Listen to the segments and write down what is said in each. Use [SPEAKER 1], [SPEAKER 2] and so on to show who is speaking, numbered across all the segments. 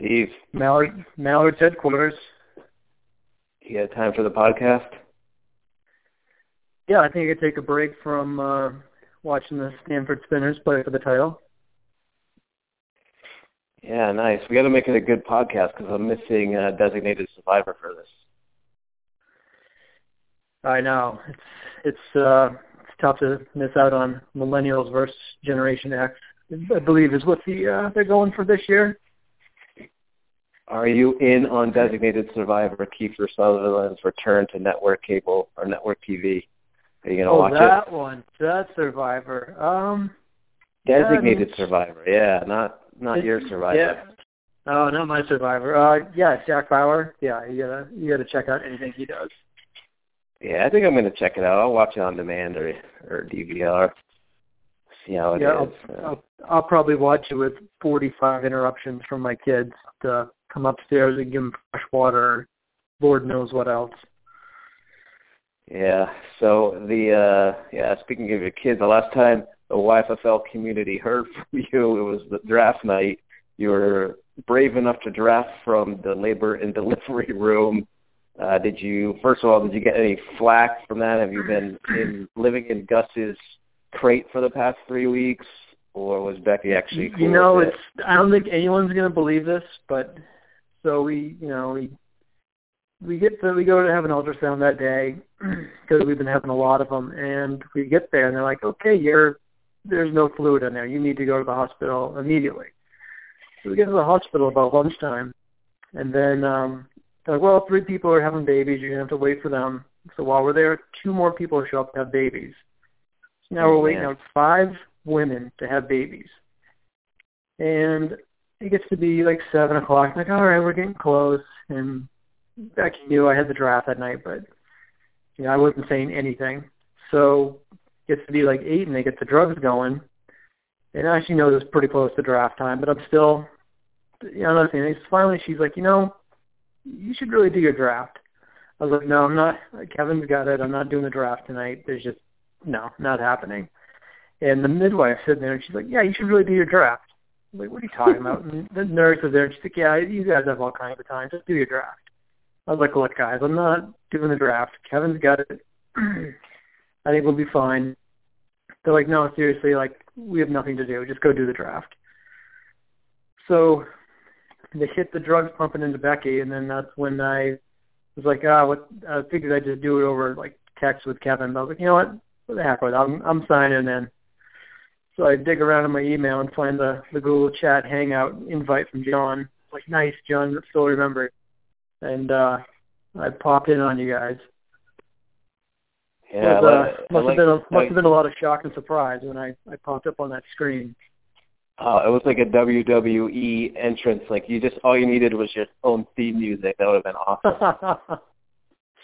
[SPEAKER 1] Steve.
[SPEAKER 2] Mallard, Mallard's headquarters.
[SPEAKER 1] You got time for the podcast?
[SPEAKER 2] Yeah, I think I could take a break from uh, watching the Stanford Spinners play for the title.
[SPEAKER 1] Yeah, nice. We got to make it a good podcast because I'm missing a designated survivor for this.
[SPEAKER 2] I know it's it's uh, it's tough to miss out on millennials versus Generation X. I believe is what the uh, they're going for this year.
[SPEAKER 1] Are you in on designated survivor Kiefer Sutherland's return to network cable or network TV? Are you gonna watch it?
[SPEAKER 2] oh,
[SPEAKER 1] watch
[SPEAKER 2] that
[SPEAKER 1] it?
[SPEAKER 2] one, that Survivor. Um,
[SPEAKER 1] Designated
[SPEAKER 2] yeah,
[SPEAKER 1] survivor, yeah, not not your survivor.
[SPEAKER 2] Yeah. Oh, not my Survivor. Uh, yeah, Jack Bauer. Yeah, you gotta you gotta check out anything he does.
[SPEAKER 1] Yeah, I think I'm gonna check it out. I'll watch it on demand or or DVR. See how it
[SPEAKER 2] yeah,
[SPEAKER 1] is.
[SPEAKER 2] I'll, I'll, I'll probably watch it with 45 interruptions from my kids to come upstairs and give them fresh water. Lord knows what else.
[SPEAKER 1] Yeah. So the uh yeah, speaking of your kids, the last time the YFFL community heard from you, it was the draft night. You were brave enough to draft from the labor and delivery room. Uh did you first of all, did you get any flack from that? Have you been in living in Gus's crate for the past three weeks? Or was Becky actually cool
[SPEAKER 2] You know, it's I don't think anyone's gonna believe this, but so we you know, we we get to we go to have an ultrasound that day because we've been having a lot of them, and we get there and they're like, okay, you're there's no fluid in there. You need to go to the hospital immediately. So we get to the hospital about lunchtime, and then um, they're like, well, three people are having babies. You're gonna have to wait for them. So while we're there, two more people show up to have babies. So now
[SPEAKER 1] Oh,
[SPEAKER 2] we're waiting
[SPEAKER 1] man.
[SPEAKER 2] out five women to have babies, and it gets to be like seven o'clock. I'm like, all right, we're getting close, and Becky knew I had the draft that night, but you know, I wasn't saying anything. So it gets to be like eight and they get the drugs going. And I actually know this pretty close to draft time, but I'm still you know, another thing. It's finally she's like, you know, you should really do your draft. I was like, no, I'm not. Kevin's got it. I'm not doing the draft tonight. There's just no, not happening. And the midwife sitting there, and she's like, yeah, you should really do your draft. Like, what are you talking about? And the nurse is there, and she's like, yeah, you guys have all kinds of time. Just do your draft. I was like, look, guys, I'm not doing the draft. Kevin's got it. I think we'll be fine. They're like, no, seriously, like, we have nothing to do. Just go do the draft. So they hit the drugs pumping into Becky, and then that's when I was like, ah, what? I figured I'd just do it over like text with Kevin. But I was like, you know what? What the heck with it? I'm I'm signing in. So I dig around in my email and find the the Google Chat Hangout invite from John. Like, nice, John. Still remember it. And uh I popped in on you guys.
[SPEAKER 1] Yeah,
[SPEAKER 2] It was,
[SPEAKER 1] I
[SPEAKER 2] uh,
[SPEAKER 1] like-
[SPEAKER 2] must
[SPEAKER 1] I
[SPEAKER 2] have been a,
[SPEAKER 1] like-
[SPEAKER 2] must have been a lot of shock and surprise when I I popped up on that screen.
[SPEAKER 1] Oh, it was like a WWE entrance. Like you just all you needed was your own theme music. That would have been awesome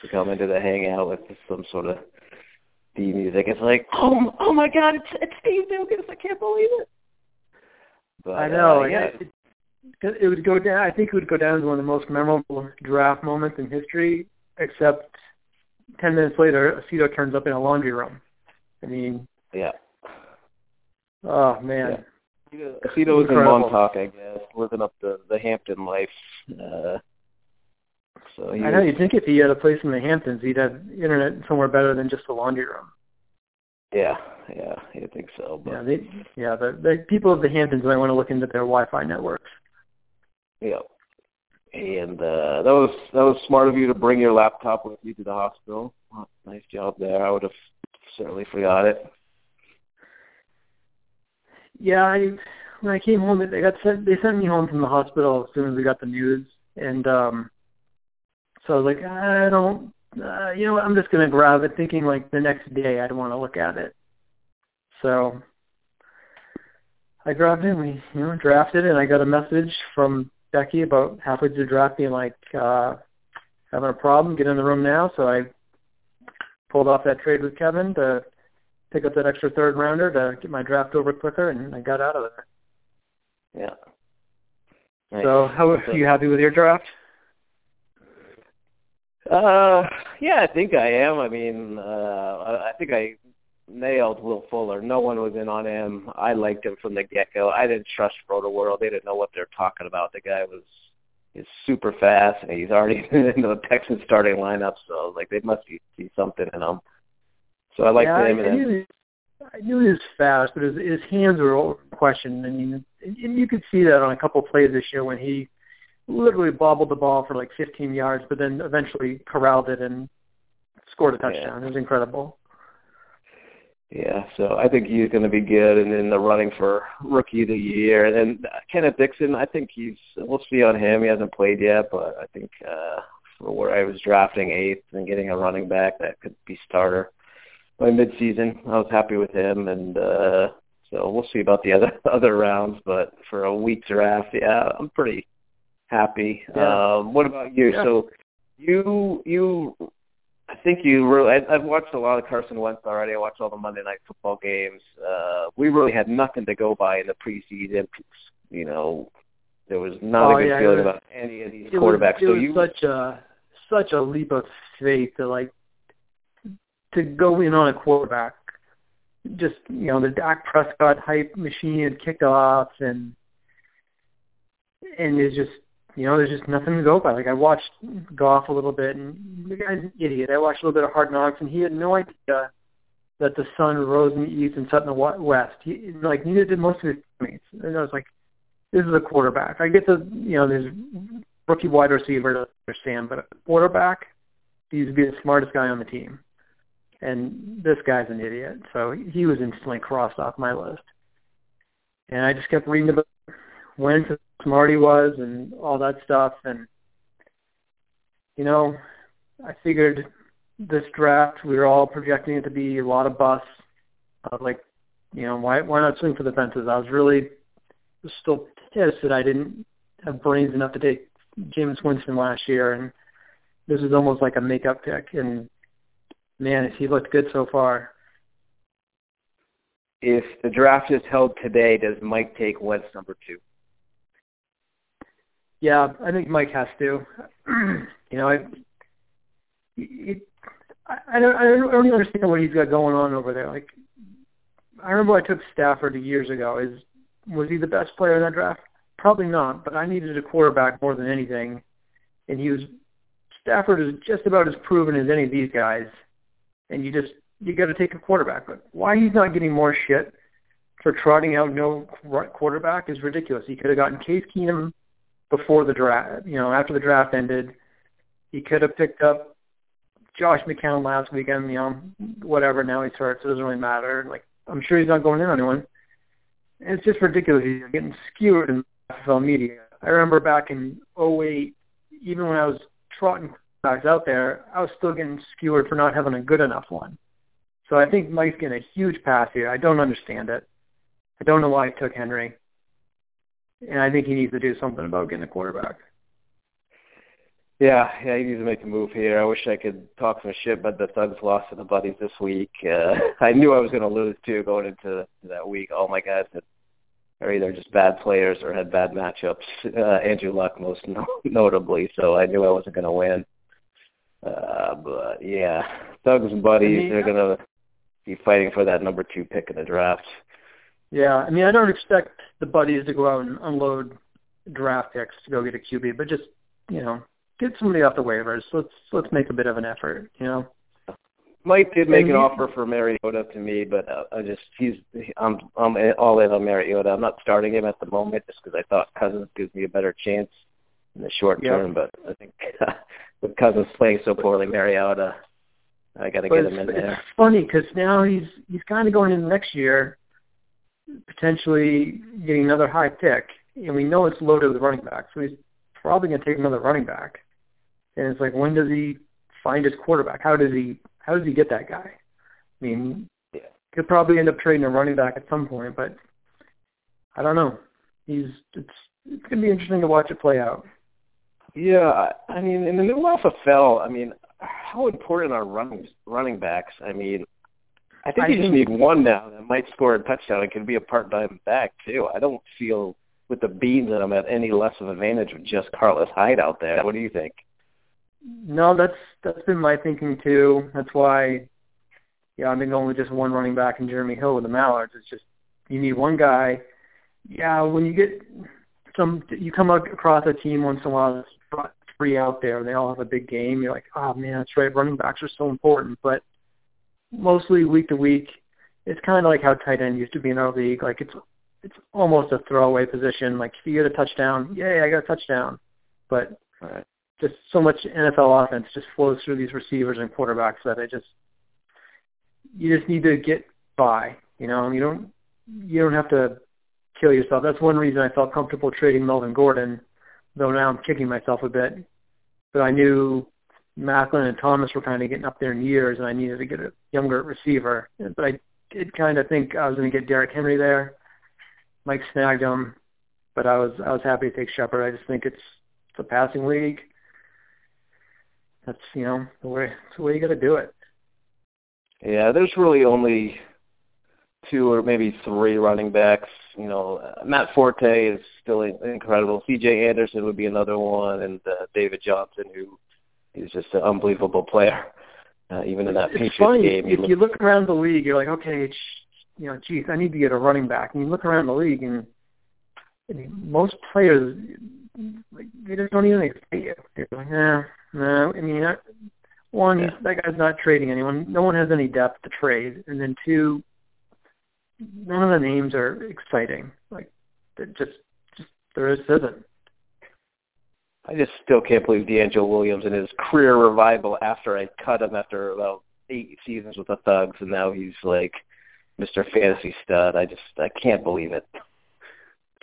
[SPEAKER 1] to come into the hangout with some sort of theme music. It's like, oh, oh my God, it's it's Steve Dugas. I can't believe it. But,
[SPEAKER 2] I know.
[SPEAKER 1] Uh,
[SPEAKER 2] and
[SPEAKER 1] yeah.
[SPEAKER 2] It, it, it would go down. I think it would go down as one of the most memorable draft moments in history. Except ten minutes later, Aceto turns up in a laundry room. I mean,
[SPEAKER 1] Yeah.
[SPEAKER 2] oh man.
[SPEAKER 1] Aceto was in Montauk, I guess, living up the the Hampton life. Uh, so
[SPEAKER 2] I know.
[SPEAKER 1] was-
[SPEAKER 2] You'd think if he had a place in the Hamptons, he'd have internet somewhere better than just the laundry room.
[SPEAKER 1] Yeah, yeah, I think so. But
[SPEAKER 2] Yeah, they, yeah. The, the people of the Hamptons might want to look into their Wi-Fi networks.
[SPEAKER 1] Yeah. And uh that was that was smart of you to bring your laptop with you to the hospital. Well, Nice job there. I would have certainly forgot it.
[SPEAKER 2] Yeah, I when I came home, they got sent. They sent me home from the hospital as soon as we got the news, and um, so I was like, I don't, uh, you know, what, I'm just gonna grab it, thinking like the next day I'd want to look at it. So I grabbed it, and we, you know, drafted it, and I got a message from Becky about halfway through the draft being like, uh, having a problem, get in the room now. So I pulled off that trade with Kevin to pick up that extra third rounder to get my draft over quicker, and I got out of there.
[SPEAKER 1] Yeah. Nice.
[SPEAKER 2] So, how are you happy with your draft?
[SPEAKER 1] Uh, yeah, I think I am. I mean, uh, I I think I nailed Will Fuller. No one was in on him. I liked him from the get go. I didn't trust Rotoworld. They didn't know what they're talking about. The guy was is super fast, and he's already in the Texans starting lineup. So like they must be, see something in him. So I like
[SPEAKER 2] yeah,
[SPEAKER 1] him.
[SPEAKER 2] I,
[SPEAKER 1] and
[SPEAKER 2] I knew, I knew he was fast, but his, his hands were over questioned. I mean, and you could see that on a couple of plays this year when he literally bobbled the ball for like 15 yards, but then eventually corralled it and scored a touchdown.
[SPEAKER 1] Yeah.
[SPEAKER 2] It was incredible.
[SPEAKER 1] Yeah, so I think he's going to be good, and in the running for rookie of the year. And then Kenneth Dixon, I think he's. We'll see on him. He hasn't played yet, but I think uh, for where I was drafting eighth and getting a running back that could be starter by midseason, I was happy with him, and uh, so we'll see about the other other rounds. But for a week draft, yeah, I'm pretty happy.
[SPEAKER 2] Yeah.
[SPEAKER 1] Um, what about you?
[SPEAKER 2] Yeah.
[SPEAKER 1] So you you I think you really. I, I've watched a lot of Carson Wentz already. I watched all the Monday Night Football games. Uh, we really had nothing to go by in the preseason. You know, there was not
[SPEAKER 2] Oh,
[SPEAKER 1] a good
[SPEAKER 2] yeah,
[SPEAKER 1] feeling
[SPEAKER 2] was-
[SPEAKER 1] about any of these quarterbacks.
[SPEAKER 2] was, it
[SPEAKER 1] so
[SPEAKER 2] was
[SPEAKER 1] you,
[SPEAKER 2] such a such a leap of faith to like to go in on a quarterback. Just you know, the Dak Prescott hype machine had kicked off, and and it's just you know, there's just nothing to go by. Like I watched Goff a little bit, and the guy's an idiot. I watched a little bit of Hard Knocks, and he had no idea that the sun rose in the east and set in the west. He like neither did most of his teammates. And I was like, this is a quarterback. I get the you know, there's rookie wide receiver to understand, but a quarterback, he's be the smartest guy on the team. And this guy's an idiot. So he was instantly crossed off my list. And I just kept reading about when how smart he was and all that stuff and you know, I figured this draft we were all projecting it to be a lot of busts. I was like, you know, why why not swing for the fences? I was really still pissed that I didn't have brains enough to take Jameis Winston last year and this is almost like a makeup pick and man, he looked good so far.
[SPEAKER 1] if the draft is held today, does Mike take Wentz number two?
[SPEAKER 2] Yeah, I think Mike has to. you know, I, it, I, I don't, I don't understand what he's got going on over there. Like, I remember I took Stafford years ago. Is was he the best player in that draft? Probably not. But I needed a quarterback more than anything, and he was. Stafford is just about as proven as any of these guys, and you just you got to take a quarterback. But why he's not getting more shit for trotting out no quarterback is ridiculous. He could have gotten Case Keenum before the draft, you know, after the draft ended. He could have picked up Josh McCown last weekend, you know, whatever. Now he's hurt, so it doesn't really matter. Like, I'm sure he's not going in on anyone. And it's just ridiculous. He's getting skewered in NFL media. I remember back in '08, even when I was trotting guys out there, I was still getting skewered for not having a good enough one. So I think Mike's getting a huge pass here. I don't understand it. I don't know why he took Henry and I think he needs to do something about getting a quarterback.
[SPEAKER 1] Yeah, yeah, he needs to make a move here. I wish I could talk some shit, but the Thugs lost to the Buddies this week. Uh, I knew I was going to lose too going into that week. All my guys that are either just bad players or had bad matchups. Uh, Andrew Luck most no- notably, so I knew I wasn't going to win. Uh, but yeah, Thugs and Buddies, they're going to be fighting for that number two pick in the draft.
[SPEAKER 2] Yeah, I mean, I don't expect the buddies to go out and unload draft picks to go get a QB, but just you know, get somebody off the waivers. Let's let's make a bit of an effort. You know.
[SPEAKER 1] Mike did make
[SPEAKER 2] And
[SPEAKER 1] an
[SPEAKER 2] he-
[SPEAKER 1] offer for Mariota to me, but uh, I just he's I'm I'm all in on Mariota. I'm not starting him at the moment just because I thought Cousins gives me a better chance in the short
[SPEAKER 2] Yeah.
[SPEAKER 1] term. But I think with Cousins playing so poorly, Mariota, I got to get him in there.
[SPEAKER 2] it's funny because now he's he's kind of going into next year, potentially getting another high pick, and we know it's loaded with running backs, so he's probably going to take another running back. And it's like, when does he find his quarterback? How does he how does he get that guy? I mean,
[SPEAKER 1] Yeah.
[SPEAKER 2] could probably end up trading a running back at some point, but I don't know. He's it's it's going to be interesting to watch it play out.
[SPEAKER 1] Yeah, I I mean, in the new FFL, I mean, how important are running running backs? I mean, I think you just need one now that might score a touchdown and can be a part-time back too. I don't feel with the beans that I'm at any less of an advantage with just Carlos Hyde out there. What do you think?
[SPEAKER 2] No, that's that's been my thinking too. That's why, yeah, I think only just one running back in Jeremy Hill with the Mallards. It's just you need one guy. Yeah, when you get some you come across a team once in a while that's three out there and they all have a big game. You're like, oh man, that's right. Running backs are so important, but mostly week to week, it's kind of like how tight end used to be in our league. Like it's it's almost a throwaway position. Like if you get a touchdown, yay, I got a touchdown. But right. just so much NFL offense just flows through these receivers and quarterbacks that I just you just need to get by. You know, you don't you don't have to kill yourself. That's one reason I felt comfortable trading Melvin Gordon, though now I'm kicking myself a bit. But I knew Maclin and Thomas were kind of getting up there in years, and I needed to get a younger receiver. But I did kind of think I was going to get Derrick Henry there. Mike snagged him, but I was I was happy to take Shepard. I just think it's it's a passing league. That's you know the way it's the way you got to do it.
[SPEAKER 1] Yeah, there's really only two or maybe three running backs. You know, Matt Forte is still incredible. C.J. Anderson would be another one, and uh, David Johnson, who is just an unbelievable player. Uh, even in that
[SPEAKER 2] it's
[SPEAKER 1] Patriots
[SPEAKER 2] funny.
[SPEAKER 1] game,
[SPEAKER 2] if you look around the league, you're like, okay, it's, you know, geez, I need to get a running back. And you look around the league, and I mean, most players, like, they just don't even excite you. They're like, nah, no. I mean, one, yeah. that guy's not trading anyone. No one has any depth to trade. And then two, none of the names are exciting. Like, it just, just there just isn't.
[SPEAKER 1] I just still can't believe DeAngelo Williams and his career revival after I cut him after about eight seasons with the Thugs, and now he's like Mr. Fantasy Stud. I just I can't believe it.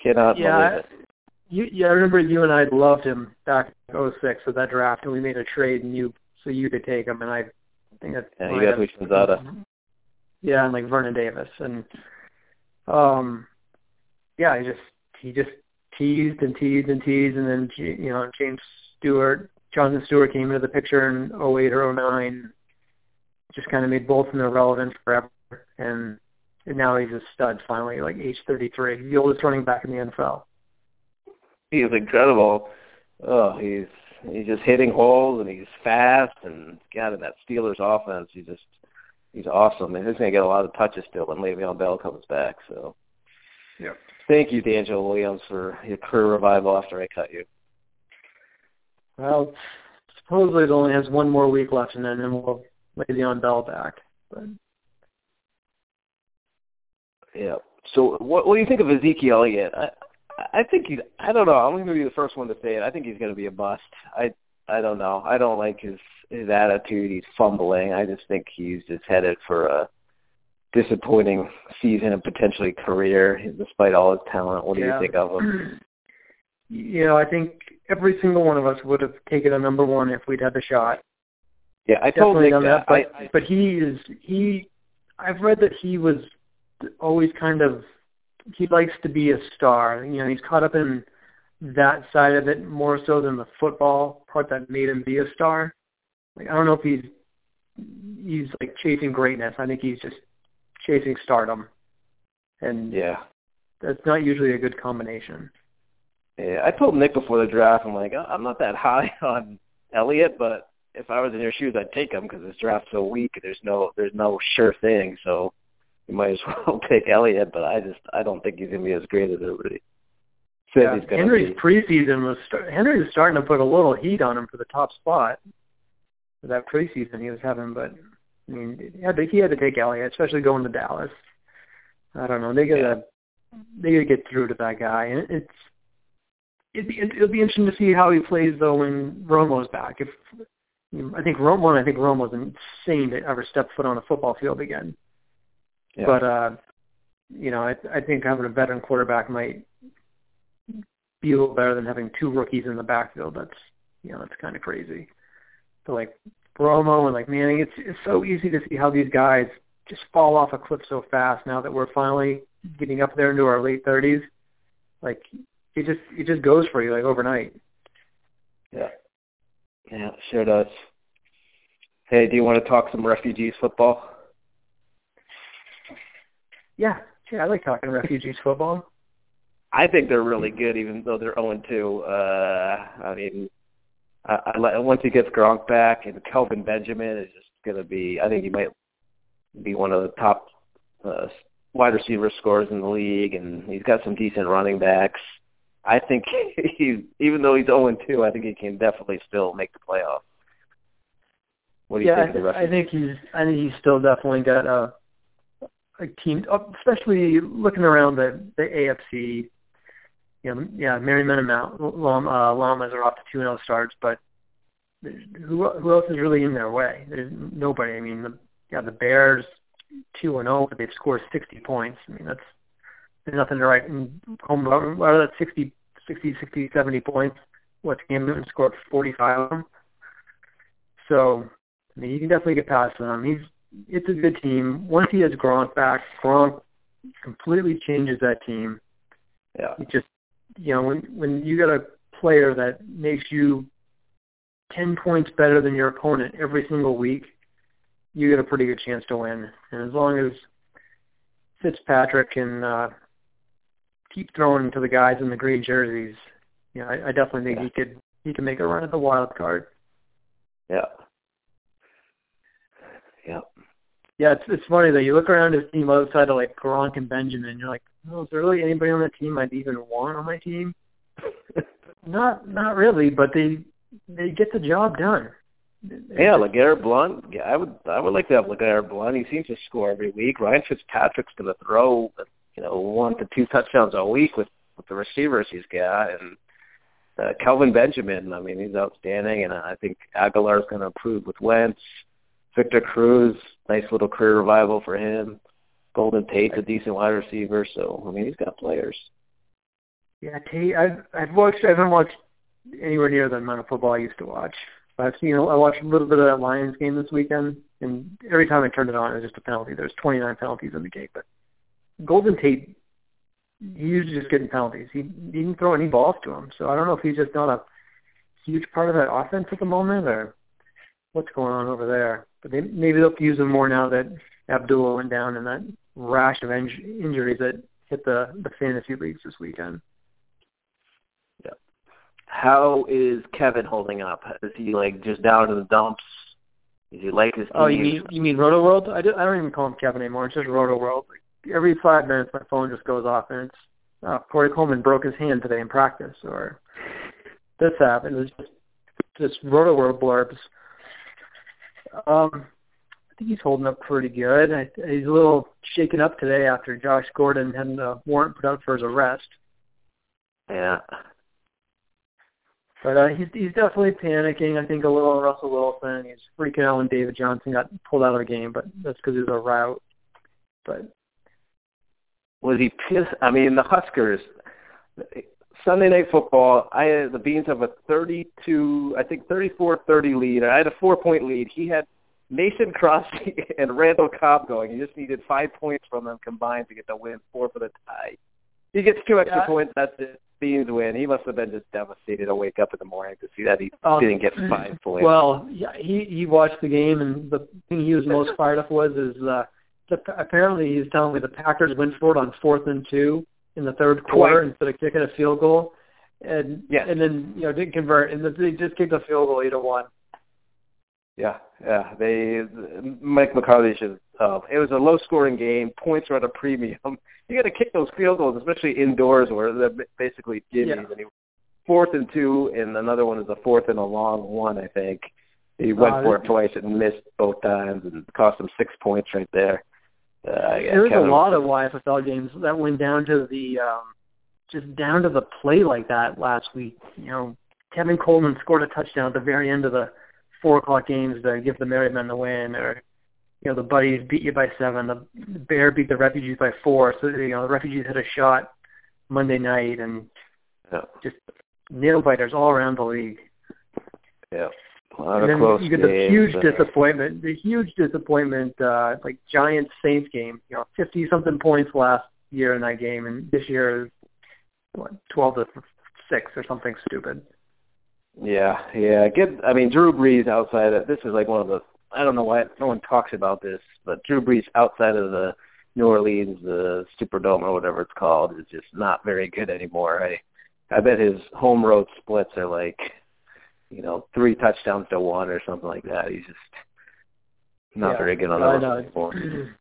[SPEAKER 1] Cannot
[SPEAKER 2] yeah,
[SPEAKER 1] believe it.
[SPEAKER 2] You, yeah, I remember you and I loved him back in '06 with that draft, and we made a trade, and you so you could take him, and I, I think that's
[SPEAKER 1] yeah, you got Luis Gonzaga.
[SPEAKER 2] Yeah, and like Vernon Davis, and um, yeah, he just he just teased and teased and teased, and then you know James Stewart, Jonathan Stewart came into the picture in 08 or 09, just kind of made both of them irrelevant forever, and, and now he's a stud finally, like age 33, the oldest running back in the NFL.
[SPEAKER 1] He is incredible. Oh, he's he's just hitting holes and he's fast and God in that Steelers offense, he just he's awesome and he's gonna get a lot of touches still when Le'Veon Bell comes back. So
[SPEAKER 2] Yep.
[SPEAKER 1] Thank you, DeAngelo Williams, for your career revival after I cut you.
[SPEAKER 2] Well, supposedly it only has one more week left, and then we'll lay Le'Veon Bell back. But
[SPEAKER 1] yeah. So, what, what do you think of Ezekiel Elliott? I, I think he's. I don't know. I'm going to be the first one to say it. I think he's going to be a bust. I. I don't know. I don't like his his attitude. He's fumbling. I just think he's just headed for a disappointing season and potentially career, despite all his talent. What do
[SPEAKER 2] yeah.
[SPEAKER 1] you think of him?
[SPEAKER 2] You know, I think every single one of us would have taken a number one if we'd had the shot.
[SPEAKER 1] Yeah, I told
[SPEAKER 2] Definitely
[SPEAKER 1] Nick
[SPEAKER 2] done
[SPEAKER 1] that.
[SPEAKER 2] that. But,
[SPEAKER 1] I, I,
[SPEAKER 2] but he is he. I've read that he was always kind of he likes to be a star. You know, he's caught up in that side of it more so than the football part that made him be a star. Like I don't know if he's he's like chasing greatness. I think he's just chasing stardom, and
[SPEAKER 1] yeah,
[SPEAKER 2] that's not usually a good combination.
[SPEAKER 1] Yeah, I told Nick before the draft, I'm like, I'm not that high on Elliott, but if I was in your shoes, I'd take him because this draft's so weak. There's no, there's no sure thing, so you might as well take Elliott. But I just, I don't think he's gonna be as great as everybody says
[SPEAKER 2] yeah,
[SPEAKER 1] he's gonna
[SPEAKER 2] Henry's
[SPEAKER 1] be.
[SPEAKER 2] preseason was start, Henry was starting to put a little heat on him for the top spot. For that preseason he was having, but I mean, he had to, he had to take Elliott, especially going to Dallas. I don't know. They gotta yeah. they gotta get through to that guy, and it's it'd be it'll be interesting to see how he plays though when Romo's back. If I think Romo, I think Romo's insane to ever step foot on a football field again.
[SPEAKER 1] Yeah.
[SPEAKER 2] But uh, you know, I I think having a veteran quarterback might be a little better than having two rookies in the backfield. That's you know that's kind of crazy. But like Romo and like Manning, it's it's so easy to see how these guys just fall off a cliff so fast now that we're finally getting up there into our late thirties. Like it just it just goes for you like overnight.
[SPEAKER 1] Yeah. Yeah, sure does. Hey, do you want to talk some refugees football?
[SPEAKER 2] Yeah, yeah, I like talking refugees football.
[SPEAKER 1] I think they're really good, even though they're 0 2. Uh, I mean, I, I, once he gets Gronk back, and Kelvin Benjamin is just going to be. I think he might be one of the top uh, wide receiver scorers in the league, and he's got some decent running backs. I think he, even though he's 0 2, I think he can definitely still make the playoffs. What do you
[SPEAKER 2] yeah,
[SPEAKER 1] think? of the
[SPEAKER 2] I, I think he's. I think he's still definitely got a, a team, especially looking around the the AFC. You know, yeah, Merriman and Mount, uh, Llamas are off to two 0 starts, but who who else is really in their way? There's nobody. I mean, the, yeah, the Bears two and zero, but they've scored sixty points. I mean, that's there's nothing to write home about. Out of that 60, 60, 60, 70 points, what Cam Newton scored 45 of them. So, I mean, you can definitely get past them. He's it's a good team. Once he has Gronk back, Gronk completely changes that team.
[SPEAKER 1] Yeah.
[SPEAKER 2] It just you know when when you got a player that makes you ten points better than your opponent every single week, you get a pretty good chance to win. And as long as Fitzpatrick can uh, keep throwing to the guys in the green jerseys, you know, I, I definitely think yeah. he could he can make a run at the wild card.
[SPEAKER 1] Yeah. Yeah.
[SPEAKER 2] Yeah, it's it's funny though. you look around his team outside of like Gronk and Benjamin, you're like, oh, is there really anybody on that team I'd even want on my team? not not really, but they they get the job done.
[SPEAKER 1] Yeah, LeGarrette Blunt. Yeah, I would I would like to have LeGarrette Blunt. He seems to score every week. Ryan Fitzpatrick's going to throw, you know, one to two touchdowns a week with with the receivers he's got, and uh, Kelvin Benjamin. I mean, he's outstanding, and I think Agholor's going to improve with Wentz. Victor Cruz, nice little career revival for him. Golden Tate's a decent wide receiver, so I mean, he's got players.
[SPEAKER 2] Yeah, Tate. I've I've watched. I haven't watched anywhere near the amount of football I used to watch. But I've seen. I watched a little bit of that Lions game this weekend, and every time I turned it on, it was just a penalty. There's 29 penalties in the game, but Golden Tate, he was just getting penalties. He, he didn't throw any balls to him, so I don't know if he's just not a huge part of that offense at the moment, or what's going on over there. But they, maybe they'll use him more now that Abdullah went down and that rash of in- injuries that hit the the fantasy leagues this weekend.
[SPEAKER 1] How is Kevin holding up? Is he like just down in the dumps? Is he like his?
[SPEAKER 2] Oh, you mean you mean Rotoworld? I, do, I don't even call him Kevin anymore. It's just Rotoworld. Every five minutes, my phone just goes off, and it's oh, Corey Coleman broke his hand today in practice, or this happened. It's just just Rotoworld blurbs. Um, I think he's holding up pretty good. I, he's a little shaken up today after Josh Gordon had a warrant put out for his arrest.
[SPEAKER 1] Yeah.
[SPEAKER 2] But uh, he's he's definitely panicking. I think a little Russell Wilson. He's freaking out when David Johnson got pulled out of the game, but that's because he was a route. But
[SPEAKER 1] was he pissed? I mean, the Huskers. Sunday night football. I had the Beans have a 32, I think 34-30 lead. I had a four-point lead. He had Mason Crosby and Randall Cobb going. He just needed five points from them combined to get the win, four for the tie. He gets two extra yeah. points. That's it. Beans win. He must have been just devastated to wake up in the morning to see that he um, didn't get five points.
[SPEAKER 2] Well, yeah, he he watched the game, and the thing he was most fired up was is uh, the, apparently he's telling me the Packers went for it on fourth and two in the third quarter
[SPEAKER 1] Twice.
[SPEAKER 2] instead of kicking a field goal, and
[SPEAKER 1] yeah.
[SPEAKER 2] and then you know didn't convert, and they just kicked a field goal, eight to one.
[SPEAKER 1] Yeah, yeah. They Mike McCarthy should. Uh, it was a low-scoring game. Points were at a premium. You got to kick those field goals, especially indoors, where they're basically gimmies.
[SPEAKER 2] Yeah.
[SPEAKER 1] And he, fourth and two, and another one is a fourth and a long one. I think he went
[SPEAKER 2] uh,
[SPEAKER 1] for it twice and missed both times, and cost him six points right there. Uh,
[SPEAKER 2] was a lot of YFL games that went down to the um, just down to the play like that last week. You know, Tevin Coleman scored a touchdown at the very end of the four o'clock games to give the married Men the win, or you know the Buddies beat you by seven, the Bear beat the Refugees by four. So you know the Refugees had a shot Monday night, and
[SPEAKER 1] yeah.
[SPEAKER 2] just nail biters all around the league.
[SPEAKER 1] Yeah.
[SPEAKER 2] and then you get the huge disappointment, the huge disappointment, uh, like Giants Saints game. You know, fifty something points last year in that game, and this year is what twelve to six or something stupid.
[SPEAKER 1] Yeah, yeah. Get. I mean, Drew Brees outside. Of, this is like one of the. I don't know why no one talks about this, but Drew Brees outside of the New Orleans, the Superdome or whatever it's called, is just not very good anymore. I, I bet his home road splits are like, you know, three touchdowns to one or something like that. He's just not
[SPEAKER 2] yeah,
[SPEAKER 1] very good on
[SPEAKER 2] I know.
[SPEAKER 1] anymore.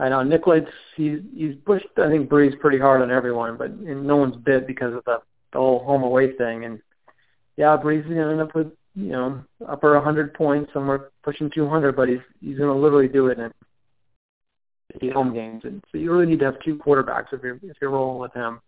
[SPEAKER 2] I know Nick Lights, he's he's pushed I think Brees pretty hard on everyone, but and no one's bit because of the the whole home away thing. And yeah, Brees is gonna end up with you know upper 100 points, somewhere pushing 200, but he's he's gonna literally do it in the home games. And so you really need to have two quarterbacks if you're if you're rolling with him.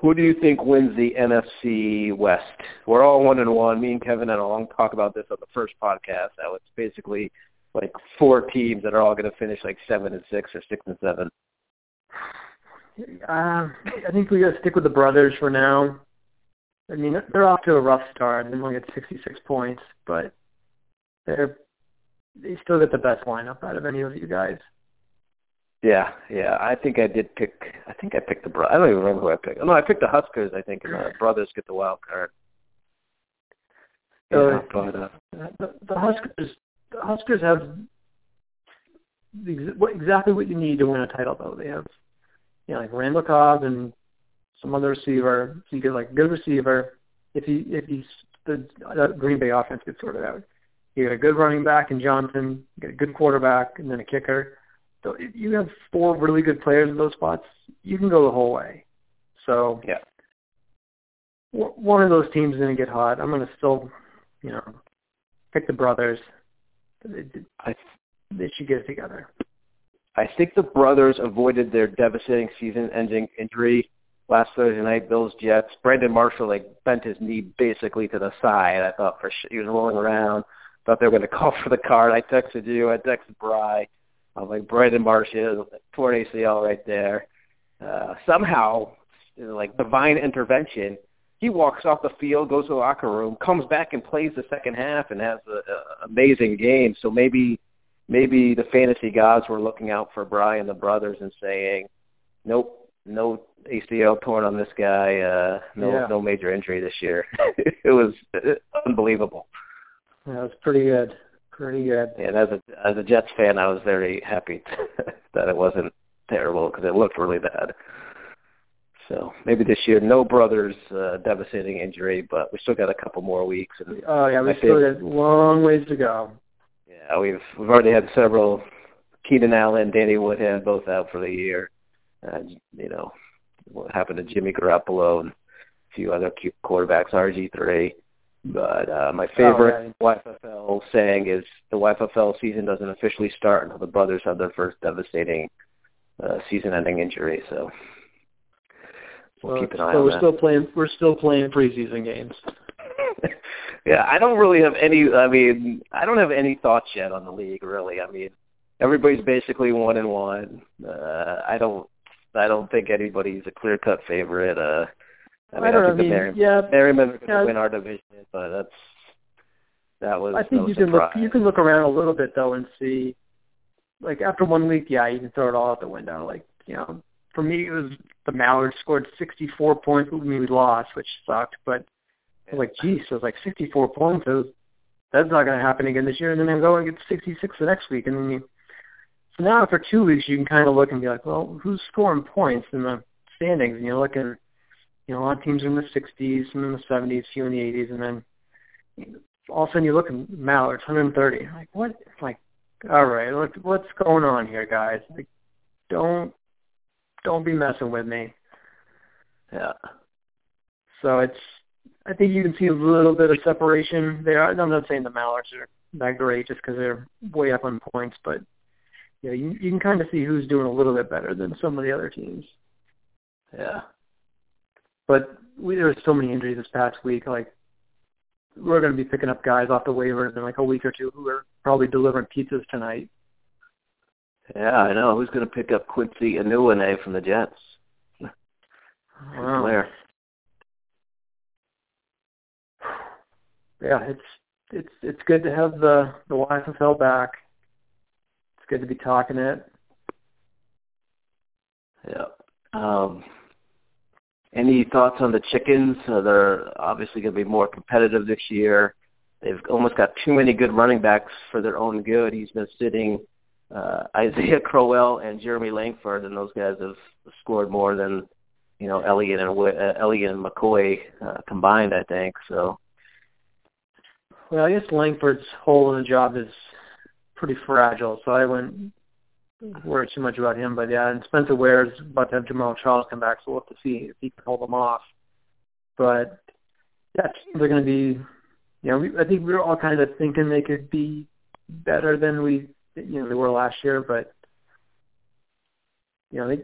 [SPEAKER 1] Who do you think wins the NFC West? We're all one and one. Me and Kevin had a long talk about this on the first podcast. How was basically like four teams that are all going to finish like seven and six or six and seven.
[SPEAKER 2] Uh, I think we got to stick with the brothers for now. I mean, they're off to a rough start. They only got 66 points, but they're they still get the best lineup out of any of you guys.
[SPEAKER 1] Yeah, yeah. I think I did pick. I think I picked the. Bro- I don't even remember who I picked. No, I picked the Huskers. I think and the brothers get the wild card.
[SPEAKER 2] Yeah, uh, but uh, the, the Huskers. The Huskers have the, what, exactly what you need to win a title, though. They have, you know, like Randall Cobb and some other receiver. So you get like a good receiver. If he if he's the, the Green Bay offense gets sorted out, you get a good running back in Johnson. You get a good quarterback, and then a kicker so if you have four really good players in those spots, you can go the whole way. So
[SPEAKER 1] yeah,
[SPEAKER 2] one of those teams is going to get hot. I'm going to still, you know, pick the brothers. They, I, they should get it together.
[SPEAKER 1] I think the brothers avoided their devastating season-ending injury last Thursday night. Bills Jets. Brandon Marshall like bent his knee basically to the side. I thought for sure he was rolling around. Thought they were going to call for the card. I texted you. I texted Bry. I'm like Brandon Marsh is torn ACL right there. Uh, somehow, like divine intervention, he walks off the field, goes to the locker room, comes back and plays the second half, and has an amazing game. So maybe, maybe the fantasy gods were looking out for Brian and the brothers and saying, "Nope, no ACL torn on this guy. Uh, no, yeah. no major injury this year." it was unbelievable.
[SPEAKER 2] That was pretty good. Pretty good.
[SPEAKER 1] And as a as a Jets fan, I was very happy that it wasn't terrible because it looked really bad. So maybe this year, no brothers uh, devastating injury, but we still got a couple more weeks. And
[SPEAKER 2] oh yeah, we still got a long ways to go.
[SPEAKER 1] Yeah, we've we've already had several. Keenan Allen, Danny Woodhead, both out for the year. Uh, you know, what happened to Jimmy Garoppolo and a few other quarterbacks, RG three. But uh, my favorite oh, right. YFFL saying is the YFFL season doesn't officially start until the brothers have their first devastating uh, season-ending injury. So we'll keep an eye
[SPEAKER 2] so
[SPEAKER 1] on
[SPEAKER 2] we're
[SPEAKER 1] that.
[SPEAKER 2] still playing. We're still playing preseason games.
[SPEAKER 1] yeah, I don't really have any. I mean, I don't have any thoughts yet on the league. Really, I mean, everybody's basically one and one. Uh, I don't. I don't think anybody's a clear-cut favorite. Uh, I, mean,
[SPEAKER 2] I don't
[SPEAKER 1] I
[SPEAKER 2] know. I mean,
[SPEAKER 1] Merriman,
[SPEAKER 2] yeah,
[SPEAKER 1] Merriman are going to win our division, but that's that was.
[SPEAKER 2] I think you
[SPEAKER 1] surprise.
[SPEAKER 2] can look. You can look around a little bit though and see. Like after one week, yeah, you can throw it all out the window. Like you know, for me, it was the Mallards scored 64 points. I mean, we lost, which sucked, but I was like, geez, so it was like 64 points. It was, that's not going to happen again this year. And then I go and get 66 the next week, and then you. Now after two weeks, you can kind of look and be like, well, who's scoring points in the standings? And you're looking you know, a lot of teams are in the 60s, some in the 70s, few in the 80s, and then all of a sudden you look at Mallards, 130. Like what? Like, all right, look, what's going on here, guys? Like, don't don't be messing with me.
[SPEAKER 1] Yeah.
[SPEAKER 2] So it's. I think you can see a little bit of separation there. I'm not saying the Mallards are that great just because they're way up on points, but yeah, you you can kind of see who's doing a little bit better than some of the other teams.
[SPEAKER 1] Yeah.
[SPEAKER 2] But we, there were so many injuries this past week. Like we're going to be picking up guys off the waivers in like a week or two who are probably delivering pizzas tonight.
[SPEAKER 1] Yeah, I know. Who's going to pick up Quincy Enunwa from the Jets?
[SPEAKER 2] Wow.
[SPEAKER 1] Blair.
[SPEAKER 2] Yeah, it's it's it's good to have the the YFL back. It's good to be talking it.
[SPEAKER 1] Yeah. Um, any thoughts on the chickens? Uh, they're obviously going to be more competitive this year. They've almost got too many good running backs for their own good. He's been sitting uh, Isaiah Crowell and Jeremy Langford, and those guys have scored more than you know Elliott and uh, Elliott and McCoy uh, combined. I think so.
[SPEAKER 2] Well, I guess Langford's hole in the job is pretty fragile, so I wouldn't mm-hmm. worry too much about him. But yeah, and Spencer Ware's about to have Jamaal Charles come back, so we'll have to see if he can hold them off. But yeah, are going to be. You know, we, I think we were all kind of thinking they could be better than we, you know, they were last year. But you know, they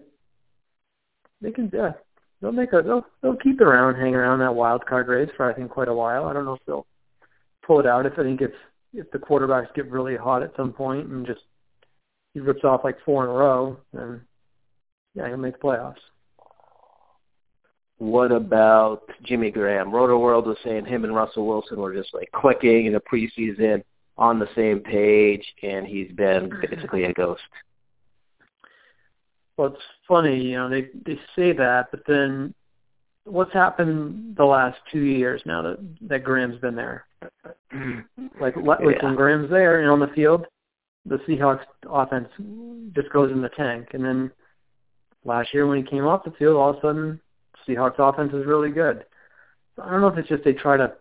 [SPEAKER 2] they can. Yeah, they'll make a. They'll they'll keep around, hang around that wild card race for I think quite a while. I don't know if they'll pull it out. If I think if if the quarterbacks get really hot at some point and just he rips off like four in a row, then yeah, he'll make the playoffs.
[SPEAKER 1] What about Jimmy Graham? Rotoworld was saying him and Russell Wilson were just like clicking in the preseason on the same page, and he's been basically a ghost.
[SPEAKER 2] Well, it's funny, you know, they they say that, but then what's happened the last two years now that that Graham's been there? like, like
[SPEAKER 1] yeah.
[SPEAKER 2] when Graham's there and on the field, the Seahawks offense just goes in the tank. And then last year when he came off the field, all of a sudden Seahawks offense is really good. So I don't know if it's just they try to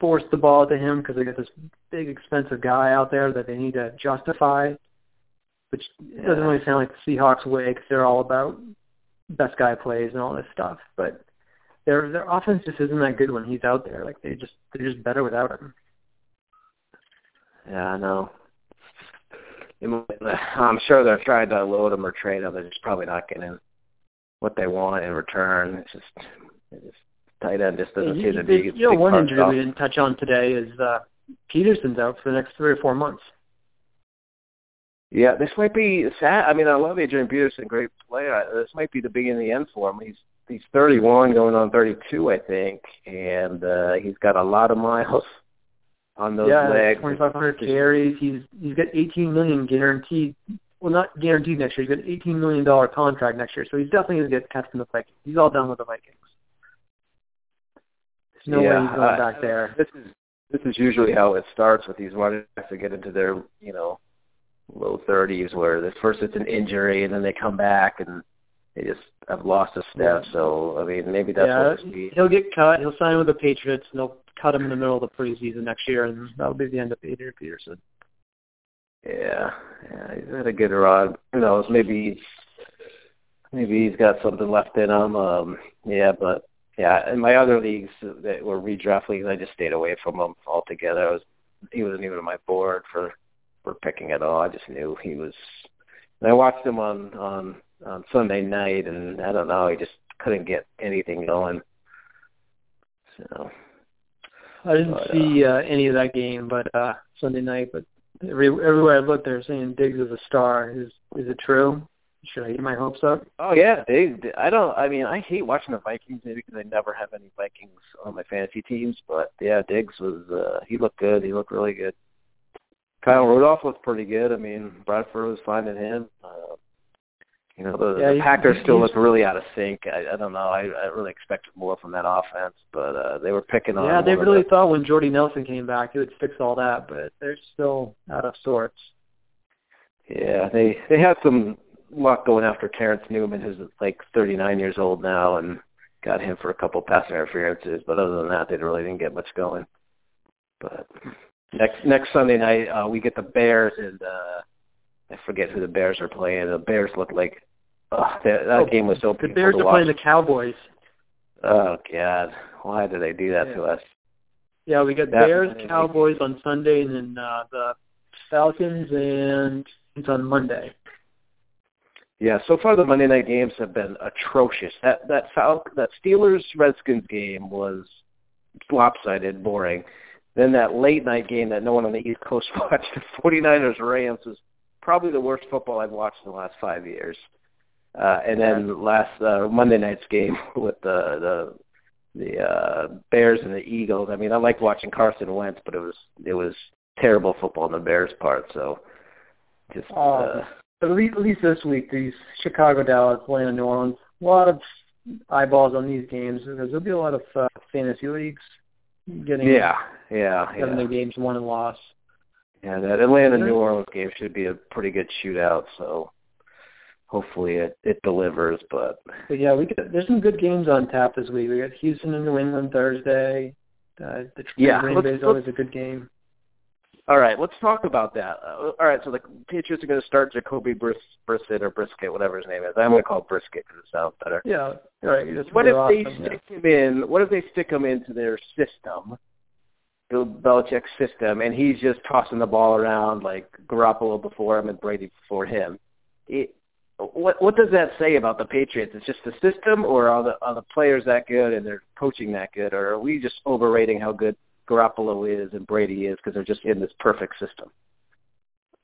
[SPEAKER 2] force the ball to him because they got this big expensive guy out there that they need to justify, which yeah. doesn't really sound like the Seahawks way because they're all about best guy plays and all this stuff. But their their offense just isn't that good when he's out there. Like they just they're just better without him.
[SPEAKER 1] Yeah, I know. I'm sure they're trying to load him or trade him. They're just probably not getting what they want in return. It's just, it's just tight end just doesn't seem to be.
[SPEAKER 2] You know, one injury off. we didn't touch on today is uh, Peterson's out for the next three or four months.
[SPEAKER 1] Yeah, this might be sad. I mean, I love Adrian Peterson, great player. This might be the beginning of the end for him. He's he's 31, going on 32, I think, and uh, he's got a lot of miles on those
[SPEAKER 2] yeah,
[SPEAKER 1] legs.
[SPEAKER 2] 2,500 carries. He's he's got 18 million guaranteed. Well, not guaranteed next year. He's got an 18 million dollar contract next year, so he's definitely going to get cut from the Vikings. He's all done with the Vikings. There's no
[SPEAKER 1] yeah,
[SPEAKER 2] way he's going
[SPEAKER 1] uh,
[SPEAKER 2] back there.
[SPEAKER 1] This is this is usually how it starts with these running backs that get into their you know low 30s, where the first it's an injury and then they come back and they just have lost a step. So I mean, maybe that's
[SPEAKER 2] yeah,
[SPEAKER 1] what
[SPEAKER 2] he'll get cut. He'll sign with the Patriots, and they'll cut him in the middle of the preseason next year, and that'll be the end of Adrian Peterson.
[SPEAKER 1] Yeah, yeah, he's had a good run. Who knows? Maybe, maybe he's got something left in him. Um, yeah, but yeah, in my other leagues that were redraft leagues, I just stayed away from him altogether. I was he wasn't even on my board for for picking at all. I just knew he was. And I watched him on on on Sunday night, and I don't know, he just couldn't get anything going. So
[SPEAKER 2] I didn't but, see uh, uh, any of that game, but uh Sunday night. But every, everywhere I looked, they're saying Diggs is a star. Is is it true? Should I get my hopes up?
[SPEAKER 1] Oh yeah, Diggs. I don't. I mean, I hate watching the Vikings maybe because I never have any Vikings on my fantasy teams. But yeah, Diggs was. uh He looked good. He looked really good. Kyle Rudolph looked pretty good. I mean, Bradford was finding him. Uh, you know, the,
[SPEAKER 2] yeah,
[SPEAKER 1] the Packers still look really out of sync. I, I don't know. I, I really expected more from that offense, but uh, they were picking on.
[SPEAKER 2] Yeah, they really
[SPEAKER 1] the,
[SPEAKER 2] thought when Jordy Nelson came back, it would fix all that, but they're still out of sorts.
[SPEAKER 1] Yeah, they they had some luck going after Terrence Newman, who's like 39 years old now, and got him for a couple pass interferences. But other than that, they really didn't get much going. But next next Sunday night, uh, we get the Bears and. uh I forget who the Bears are playing. The Bears look like oh, that, that
[SPEAKER 2] oh,
[SPEAKER 1] game was so
[SPEAKER 2] The Bears are playing the Cowboys.
[SPEAKER 1] Oh God, why did they do that
[SPEAKER 2] yeah.
[SPEAKER 1] to us?
[SPEAKER 2] Yeah, we got that Bears, Cowboys on Sunday, and then uh, the Falcons, and it's on Monday.
[SPEAKER 1] Yeah, so far the Monday night games have been atrocious. That that Fal- that Steelers Redskins game was lopsided, boring. Then that late night game that no one on the East Coast watched, the 49ers Rams was probably the worst football I've watched in the last five years. Uh, and then last uh, Monday night's game with the the the uh, Bears and the Eagles. I mean, I liked watching Carson Wentz, but it was it was terrible football on the Bears' part. So just uh, uh,
[SPEAKER 2] at least at least this week, these Chicago, Dallas, Atlanta, New Orleans, a lot of eyeballs on these games because there'll be a lot of uh, fantasy leagues getting
[SPEAKER 1] yeah yeah
[SPEAKER 2] having
[SPEAKER 1] yeah.
[SPEAKER 2] their games won and lost.
[SPEAKER 1] Yeah, that Atlanta New Orleans game should be a pretty good shootout. So hopefully it it delivers. But,
[SPEAKER 2] but yeah, we got there's some good games on tap this week. We got Houston and New England Thursday. Uh, the
[SPEAKER 1] yeah,
[SPEAKER 2] Green Bay is always a good game.
[SPEAKER 1] All right, let's talk about that. Uh, all right, so the Patriots are going to start Jacoby Bris- Brissett or Brisket, whatever his name is. I'm going to call it Brisket because it sounds better.
[SPEAKER 2] Yeah, right.
[SPEAKER 1] what if
[SPEAKER 2] awesome,
[SPEAKER 1] they stick him in? What if they stick him into their system, Bill Belichick's system, and he's just tossing the ball around like Garoppolo before him and Brady before him? It, what what does that say about the Patriots? It's just the system, or are the are the players that good and they're coaching that good, or are we just overrating how good Garoppolo is and Brady is because they're just in this perfect system?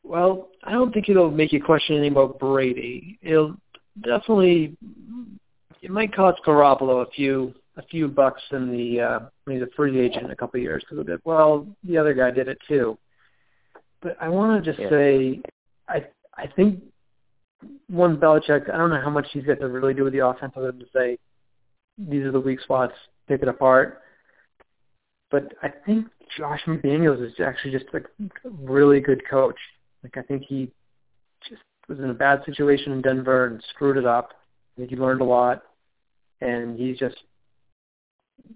[SPEAKER 2] Well, I don't think it'll make you question anything about Brady. It'll definitely it might cost Garoppolo a few a few bucks in the uh he's a free agent in a couple of years because it. Well, the other guy did it too. But I want to just
[SPEAKER 1] Yeah.
[SPEAKER 2] say, I I think one Belichick. I don't know how much he's got to really do with the offense other than to say these are the weak spots, pick it apart. But I think Josh McDaniels is actually just like a really good coach. Like I think he just was in a bad situation in Denver and screwed it up. I think he learned a lot, and he's just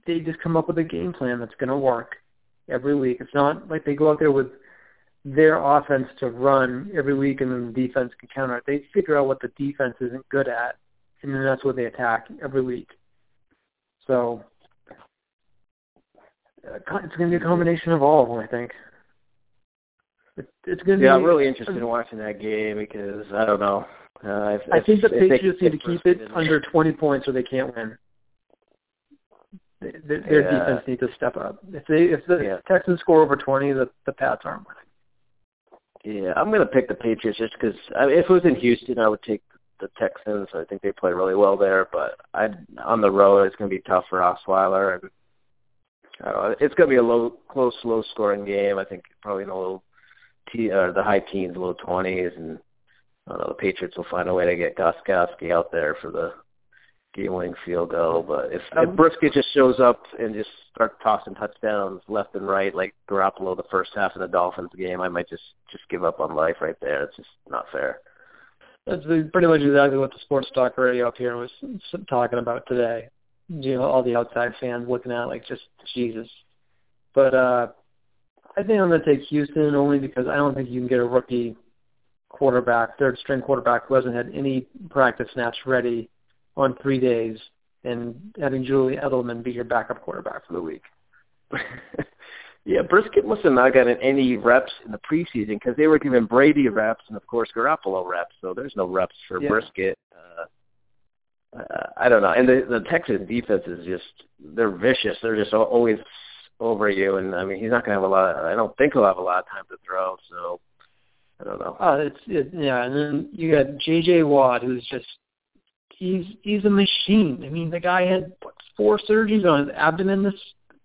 [SPEAKER 2] they just come up with a game plan that's going to work every week. It's not like they go out there with their offense to run every week and then the defense can counter it. They figure out what the defense isn't good at, and then that's what they attack every week. So uh, it's going to be a combination of all of them, I think. It, it's going to
[SPEAKER 1] Yeah,
[SPEAKER 2] be.
[SPEAKER 1] I'm really interested in watching that game because I don't know. Uh, if,
[SPEAKER 2] I think the
[SPEAKER 1] if they
[SPEAKER 2] Patriots need to keep it under 20 points or they can't win. They- Their
[SPEAKER 1] Yeah.
[SPEAKER 2] defense needs to step up. If they if the
[SPEAKER 1] Yeah.
[SPEAKER 2] Texans score over 20, the the Pats aren't winning.
[SPEAKER 1] Yeah, I'm going to pick the Patriots just because I mean, if it was in Houston, I would take the Texans. I think they play really well there, but I on the road it's going to be tough for Osweiler, and I don't know, it's going to be a low, close, low scoring game. I think probably in the low, t- uh, the high teens, low twenties, and I don't know the Patriots will find a way to get Gostkowski out there for the game-winning field goal. But if, if
[SPEAKER 2] Um,
[SPEAKER 1] Brisket just shows up and just start tossing touchdowns left and right like Garoppolo the first half of the Dolphins game, I might just just give up on life right there. It's just not fair.
[SPEAKER 2] That's pretty much exactly what the sports talk radio up here was talking about today. You know, all the outside fans looking at it like just Jesus. But uh I think I'm going to take Houston only because I don't think you can get a rookie quarterback, third string quarterback who hasn't had any practice snaps ready on three days and having Julian Edelman be your backup quarterback for the week.
[SPEAKER 1] yeah, Brisket must have not gotten any reps in the preseason because they were giving Brady reps and of course Garoppolo reps, so there's no reps for
[SPEAKER 2] Yeah.
[SPEAKER 1] Brisket. Uh, uh, I don't know, and the the Texas defense is just they're vicious. They're just always over you, and I mean he's not gonna have a lot. Of, I don't think he'll have a lot of time to throw, so I don't know.
[SPEAKER 2] Oh, it's it, yeah, and then you got J.J. Watt, who's just he's he's a machine. I mean, the guy had what, four surgeries on his abdomen this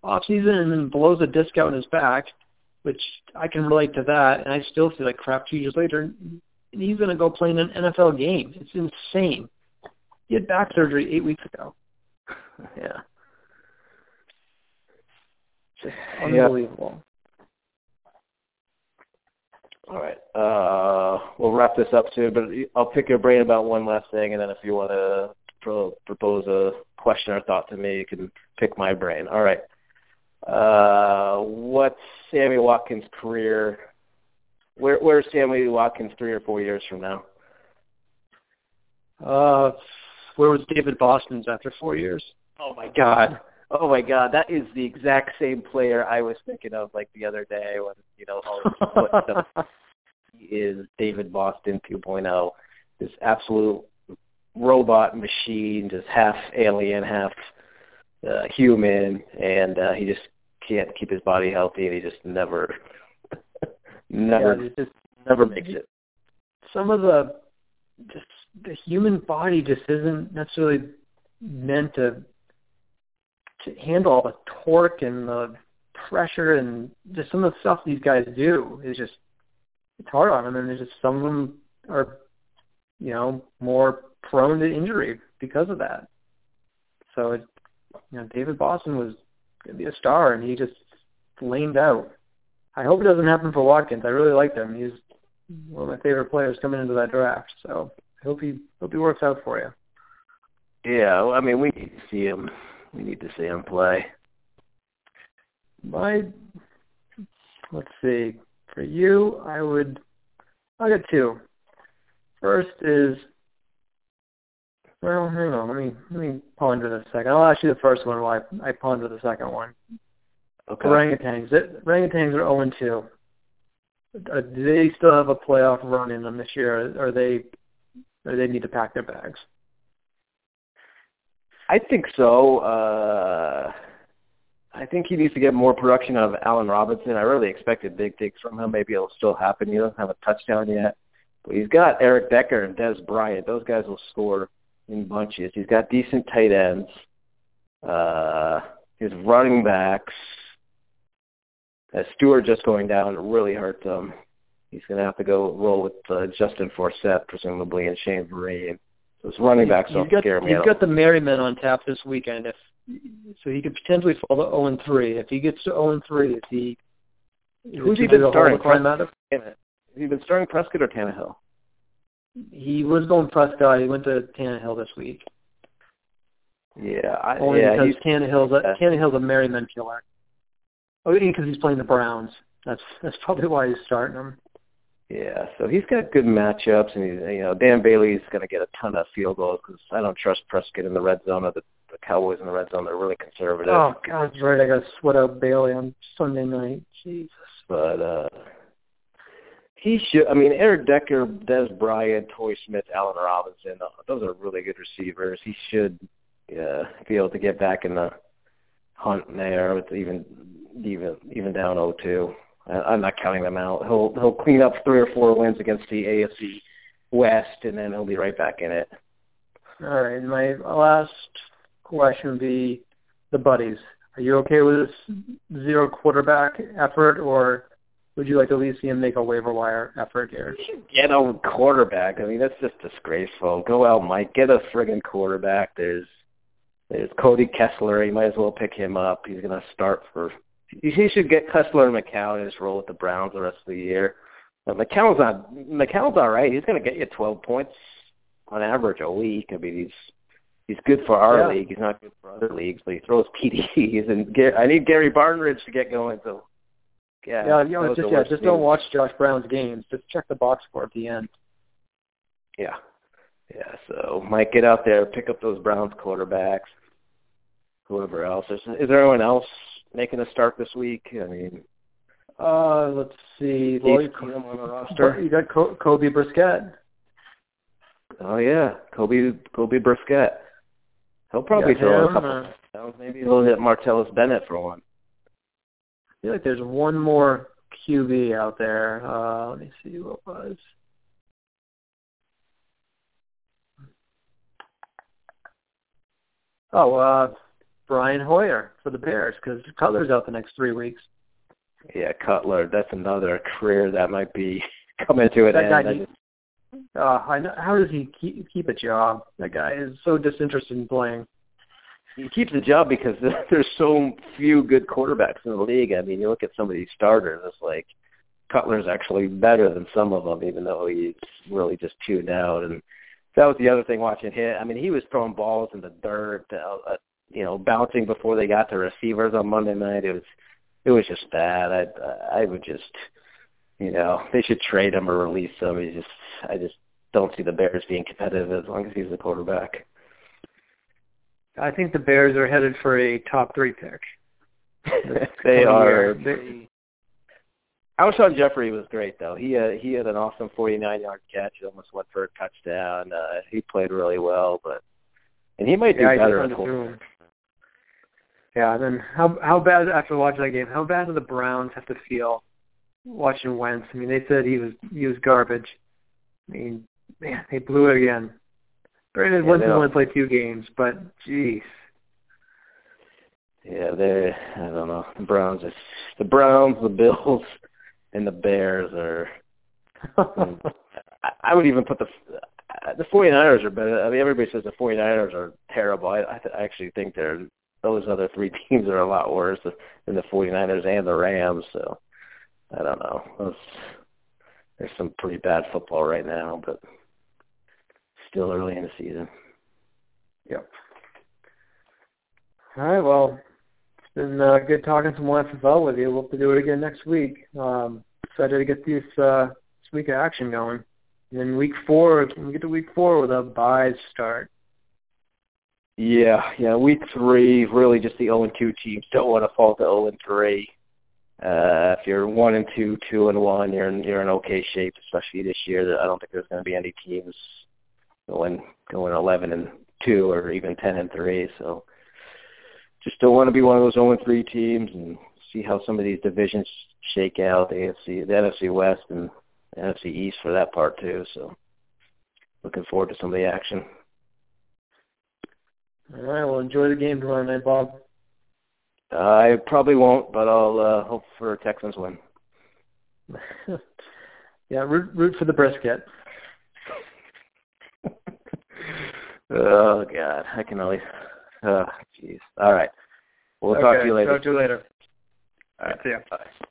[SPEAKER 2] off season, and then blows a disc out in his back, which I can relate to that, and I still feel like crap two years later. And he's going to go play in an NFL game. It's insane. He had back surgery eight weeks ago.
[SPEAKER 1] yeah. Yeah.
[SPEAKER 2] Unbelievable.
[SPEAKER 1] All right. Uh, we'll wrap this up soon, but I'll pick your brain about one last thing, and then if you want to pro- propose a question or thought to me, you can pick my brain. All right. Uh, what's Sammy Watkins' career? Where Where's Sammy Watkins three or four years from now?
[SPEAKER 2] Uh, where was David Boston's after four years?
[SPEAKER 1] Oh my God. Oh my God, that is the exact same player I was thinking of like the other day when you know all this foot stuff he is David Boston 2.0, this absolute robot machine, just half alien, half uh, human, and uh, he just can't keep his body healthy, and he just never, never,
[SPEAKER 2] Yeah, just
[SPEAKER 1] never makes it.
[SPEAKER 2] some of the just the human body just isn't necessarily meant to to handle all the torque and the pressure and just some of the stuff these guys do is just it's hard on them and there's just some of them are you know more prone to injury because of that so it you know david boston was going to be a star and he just flamed out i hope it doesn't happen for watkins i really liked him he's one of my favorite players coming into that draft. So I hope he hope he works out for you.
[SPEAKER 1] Yeah, I mean, we need to see him. We need to see him play.
[SPEAKER 2] My let's see. For you, I would. I got two. First is. Well, hang on. Let me let me ponder this a second. I'll ask you the first one while I, I ponder the second one.
[SPEAKER 1] Okay.
[SPEAKER 2] Orangutans. Orangutans are 0 2. Uh, do they still have a playoff run in them this year, or they, or they need to pack their bags?
[SPEAKER 1] I think so. Uh, I think he needs to get more production out of Allen Robinson. I really expected big things from him. Maybe it'll still happen. He doesn't have a touchdown yet. But he's got Eric Decker and Dez Bryant. Those guys will score in bunches. He's got decent tight ends. Uh, his running backs. As Stewart just going down really hurt them. He's going to have to go roll with uh, Justin Forsett, presumably, and Shane Vereen. Those running backs don't
[SPEAKER 2] got,
[SPEAKER 1] scare me.
[SPEAKER 2] He's got the Merriman on tap this weekend. If so, he could potentially fall to 0 and 3. If he gets to 0 and 3, if he
[SPEAKER 1] who's he been starting? Has he been starting Prescott or Tannehill?
[SPEAKER 2] He was going Prescott. He went to Tannehill this week.
[SPEAKER 1] Yeah, I,
[SPEAKER 2] only
[SPEAKER 1] yeah,
[SPEAKER 2] because Tannehill's a, Tannehill's a Merriman killer. Oh, because he's playing the Browns. That's that's probably why he's starting him.
[SPEAKER 1] Yeah, so he's got good matchups, and he's you know Dan Bailey's going to get a ton of field goals because I don't trust Prescott in the red zone or the, the Cowboys in the red zone. They're really conservative.
[SPEAKER 2] Oh God, right. I got to sweat out Bailey on Sunday night. Jesus.
[SPEAKER 1] But uh he should. I mean, Eric Decker, Dez Bryant, Toy Smith, Allen Robinson. Uh, those are really good receivers. He should uh, be able to get back in the hunt there with even even even down 0-2. Uh, I'm not counting them out. He'll he'll clean up three or four wins against the AFC West, and then he'll be right back in it.
[SPEAKER 2] All right. My last question would be the buddies. Are you okay with this zero quarterback effort, or would you like to at least see him make a waiver wire effort here?
[SPEAKER 1] Get a quarterback. I mean, that's just disgraceful. Go out, Mike. Get a friggin' quarterback. There's there's Cody Kessler. You might as well pick him up. He's going to start for he should get Kessler and McCown and just roll with the Browns the rest of the year. But McCown's not McCown's all right. He's going to get you 12 points on average a week. I mean, he's he's good for our yeah. league. He's not good for other leagues, but he throws TDs. And I need Gary Barnidge to get going. So yeah,
[SPEAKER 2] yeah, you know, just yeah, just don't watch Josh Brown's games. Just check the box score at the end.
[SPEAKER 1] Yeah, yeah. So Mike, get out there, pick up those Browns quarterbacks. Whoever else is, is there anyone else making a start this week? I mean,
[SPEAKER 2] uh, let's see. Well, you, on the roster. you got Kobe Brissett.
[SPEAKER 1] Oh yeah, Kobe Kobe Brissett. He'll probably throw a couple. Uh, maybe he'll hit Martellus Bennett for one.
[SPEAKER 2] I feel like there's one more QB out there. Uh, let me see what was. Oh, uh, Brian Hoyer for the Bears because Cutler's out the next three weeks.
[SPEAKER 1] Yeah, Cutler. That's another career that might be coming to an
[SPEAKER 2] that
[SPEAKER 1] end.
[SPEAKER 2] Guy, uh, I know, how does he keep, keep a job? That guy is so disinterested in playing.
[SPEAKER 1] He keeps a job because there's so few good quarterbacks in the league. I mean, you look at some of these starters. It's like Cutler's actually better than some of them, even though he's really just tuned out. And that was the other thing watching him. I mean, he was throwing balls in the dirt, uh, you know, bouncing before they got the receivers on Monday night. It was it was just bad. I I would just you know, they should trade him or release him. He just I just don't see the Bears being competitive as long as he's the quarterback.
[SPEAKER 2] I think the Bears are headed for a top three pick.
[SPEAKER 1] they are. They, Alshon Jeffery was great though. He had he had an awesome 49 yard catch. He almost went for a touchdown. Uh, he played really well, but and he might do
[SPEAKER 2] yeah,
[SPEAKER 1] better.
[SPEAKER 2] Yeah, and then how how bad after watching that game? How bad do the Browns have to feel watching Wentz? I mean, they said he was he was garbage. I mean, man, they blew it again. Granted, yeah, Wentz only played two games, but jeez.
[SPEAKER 1] Yeah, they I don't know. The Browns are the Browns, the Bills, and the Bears are. I, I would even put the the 49ers are better. I mean, everybody says the 49ers are terrible. I, I, th- I actually think they're those other three teams are a lot worse than the 49ers and the Rams. So I don't know. Those, there's some pretty bad football right now, but still early in the season.
[SPEAKER 2] Yep. All right. Well, it's been uh, good talking some more NFL with you. We'll have to do it again next week. Um, excited to get this uh, this week of action going. And then week four, when we get to week four with a byes start.
[SPEAKER 1] Yeah, yeah. Week three, really just the 0 and 2 teams don't want to fall to 0 and 3. Uh, if you're one and two, two and one, you're in you're in okay shape, especially this year. I don't think there's going to be any teams going going 11 and two or even 10 and three. So just don't want to be one of those 0 and 3 teams and see how some of these divisions shake out. The AFC, the NFC West, and the NFC East for that part too. So looking forward to some of the action.
[SPEAKER 2] All right. Well, enjoy the game tomorrow night, Bob.
[SPEAKER 1] I probably won't, but I'll uh, hope for a Texans win.
[SPEAKER 2] yeah, root root for the brisket.
[SPEAKER 1] oh God, I can only. Oh, jeez. All right. We'll
[SPEAKER 2] okay,
[SPEAKER 1] talk to you later.
[SPEAKER 2] Talk to you later.
[SPEAKER 1] All right.
[SPEAKER 2] See ya.
[SPEAKER 1] Bye.